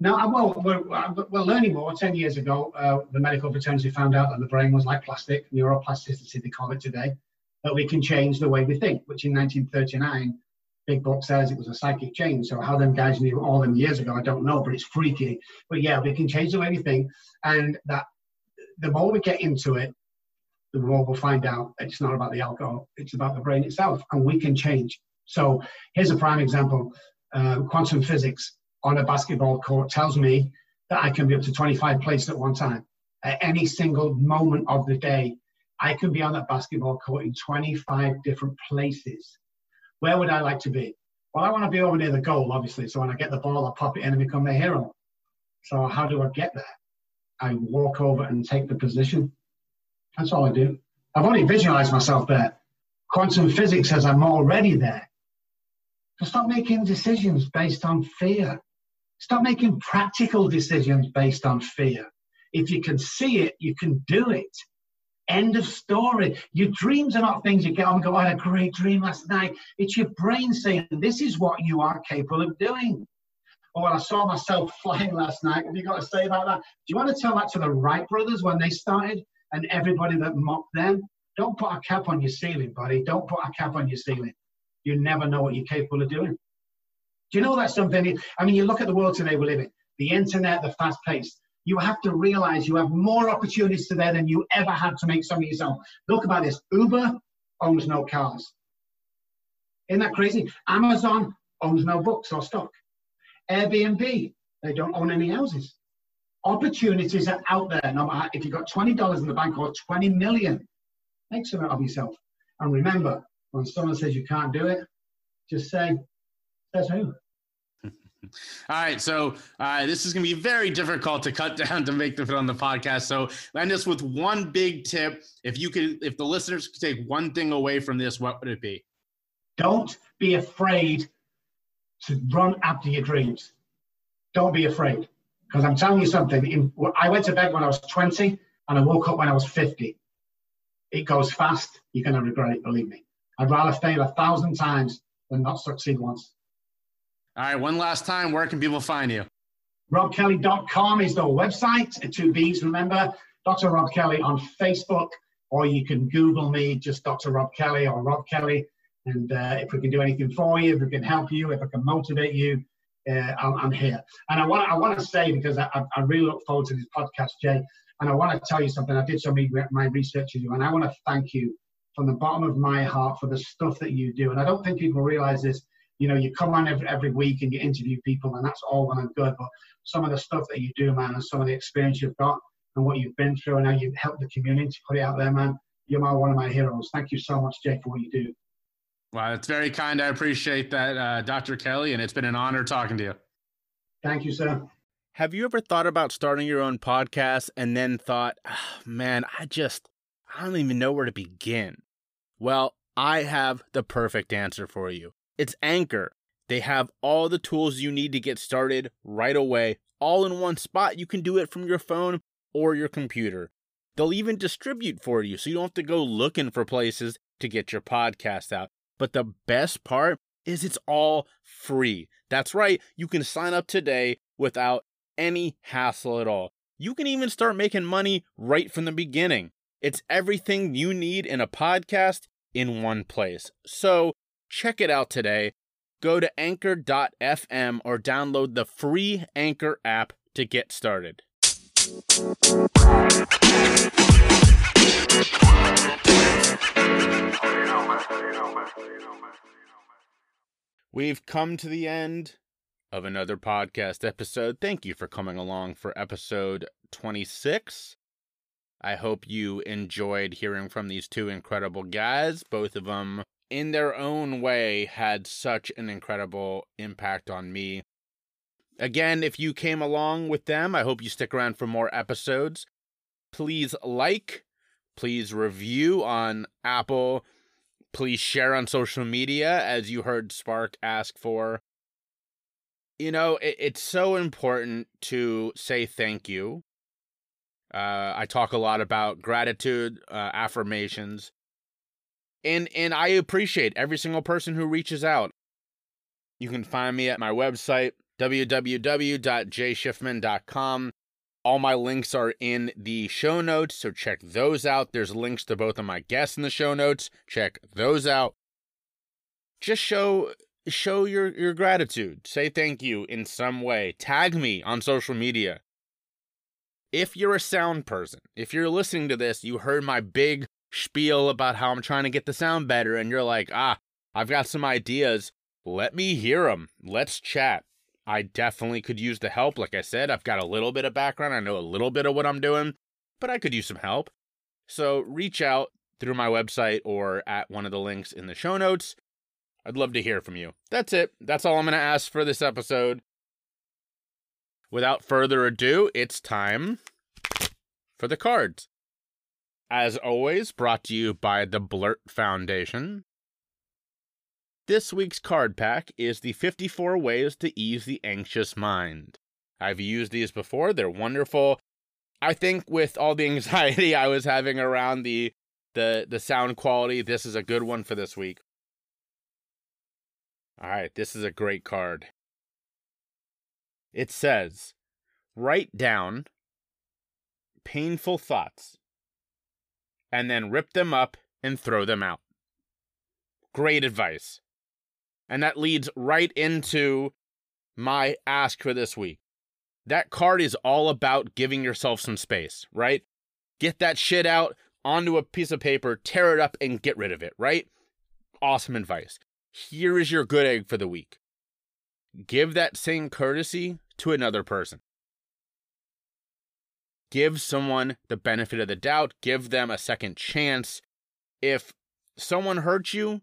E: No, uh, well, we're, uh, we're learning more. 10 years ago, uh, the medical fraternity found out that the brain was like plastic, neuroplasticity, they call it today that we can change the way we think, which in 1939, Big Book says it was a psychic change. So how them guys knew all them years ago, I don't know, but it's freaky. But yeah, we can change the way we think, and that the more we get into it, the more we'll find out it's not about the alcohol, it's about the brain itself, and we can change. So here's a prime example: uh, quantum physics on a basketball court tells me that I can be up to 25 places at one time at any single moment of the day I can be on that basketball court in 25 different places. Where would I like to be? Well, I want to be over near the goal, obviously. So when I get the ball, I pop it in and become the hero. So how do I get there? I walk over and take the position. That's all I do. I've only visualized myself there. Quantum physics says I'm already there. So stop making decisions based on fear. Stop making practical decisions based on fear. If you can see it, you can do it. End of story. Your dreams are not things you get on and go, I had a great dream last night. It's your brain saying, this is what you are capable of doing. Oh, well, I saw myself flying last night. Have you got to say about that? Do you want to tell that to the Wright brothers when they started and everybody that mocked them? Don't put a cap on your ceiling, buddy. Don't put a cap on your ceiling. You never know what you're capable of doing. Do you know that's something? I mean, you look at the world today we live in the internet, the fast pace you have to realize you have more opportunities today than you ever had to make some something yourself. Look about this Uber owns no cars. Isn't that crazy? Amazon owns no books or stock. Airbnb, they don't own any houses. Opportunities are out there. No matter if you've got $20 in the bank or 20 million, make something of yourself. And remember, when someone says you can't do it, just say, says who?
B: All right, so uh, this is going to be very difficult to cut down to make the fit on the podcast. So end us with one big tip. If you could, if the listeners could take one thing away from this, what would it be?
E: Don't be afraid to run after your dreams. Don't be afraid, because I'm telling you something. In, I went to bed when I was 20, and I woke up when I was 50. It goes fast. You're going to regret it. Believe me. I'd rather fail a thousand times than not succeed once.
B: All right, one last time, where can people find you?
E: RobbKelly.com is the website, two B's, remember. Dr. Robb Kelly on Facebook, or you can Google me, just Dr. Robb Kelly or Robb Kelly. And uh, if we can do anything for you, if we can help you, if I can motivate you, uh, I'm, I'm, here. And I want, I want to say, because I, I really look forward to this podcast, Jay, and I want to tell you something. I did some of my research with you, and I want to thank you from the bottom of my heart for the stuff that you do. And I don't think people realize this you know, you come on every, every week and you interview people, and that's all well and good. But some of the stuff that you do, man, and some of the experience you've got and what you've been through, and how you've helped the community put it out there, man, you're my, one of my heroes. Thank you so much, Jake, for what you do.
C: Well, it's very kind. I appreciate that, uh, Dr. Kelly, and it's been an honor talking to you.
E: Thank you, sir.
B: Have you ever thought about starting your own podcast and then thought, oh, man, I just, I don't even know where to begin? Well, I have the perfect answer for you. It's Anchor. They have all the tools you need to get started right away, all in one spot. You can do it from your phone or your computer. They'll even distribute for you so you don't have to go looking for places to get your podcast out. But the best part is it's all free. That's right, you can sign up today without any hassle at all. You can even start making money right from the beginning. It's everything you need in a podcast in one place. So check it out today. Go to anchor.fm or download the free Anchor app to get started. We've come to the end of another podcast episode. Thank you for coming along for episode 26. I hope you enjoyed hearing from these two incredible guys. Both of them, in their own way, had such an incredible impact on me. Again, if you came along with them, I hope you stick around for more episodes. Please like, please review on Apple, please share on social media, as you heard Spark ask for you know, it, it's so important to say thank you. Uh, I talk a lot about gratitude, uh, affirmations, and and I appreciate every single person who reaches out. You can find me at my website www.jschiffman.com. All my links are in the show notes, so check those out. There's links to both of my guests in the show notes. Check those out. Just show show your your gratitude. Say thank you in some way. Tag me on social media. If you're a sound person, if you're listening to this, you heard my big spiel about how I'm trying to get the sound better and you're like, "Ah, I've got some ideas. Let me hear them. Let's chat." I definitely could use the help. Like I said, I've got a little bit of background. I know a little bit of what I'm doing, but I could use some help. So reach out through my website or at one of the links in the show notes. I'd love to hear from you. That's it. That's all I'm going to ask for this episode. Without further ado, it's time for the cards. As always, brought to you by the Blurt Foundation. This week's card pack is the 54 Ways to Ease the Anxious Mind. I've used these before, they're wonderful. I think with all the anxiety I was having around the the the sound quality, this is a good one for this week. All right, this is a great card. It says, write down painful thoughts and then rip them up and throw them out. Great advice. And that leads right into my ask for this week. That card is all about giving yourself some space, right? Get that shit out onto a piece of paper, tear it up, and get rid of it, right? Awesome advice here is your good egg for the week. Give that same courtesy to another person. Give someone the benefit of the doubt, give them a second chance. If someone hurts you,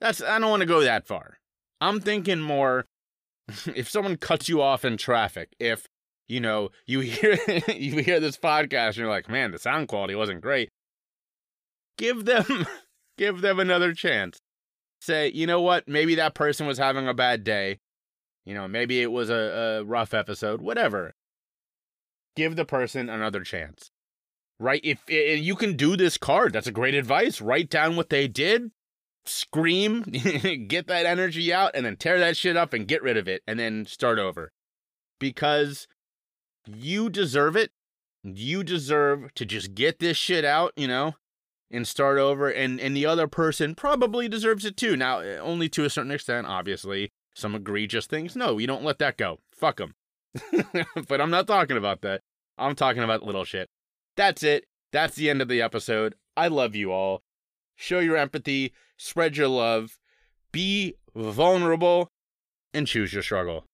B: that's I don't want to go that far. I'm thinking more if someone cuts you off in traffic, if you know, you hear you hear this podcast and you're like, "Man, the sound quality wasn't great." Give them give them another chance say, you know what, maybe that person was having a bad day. You know, maybe it was a, a rough episode, whatever. Give the person another chance. Right? If, if you can do this card, that's a great advice. Write down what they did, scream, get that energy out, and then tear that shit up and get rid of it, and then start over. Because you deserve it. You deserve to just get this shit out, you know? and start over and and the other person probably deserves it too now eh, only to a certain extent obviously some egregious things no you don't let that go fuck them but i'm not talking about that. I'm talking about little shit. That's it. That's the end of the episode. I love you all. Show your empathy. Spread your love. Be vulnerable and choose your struggle.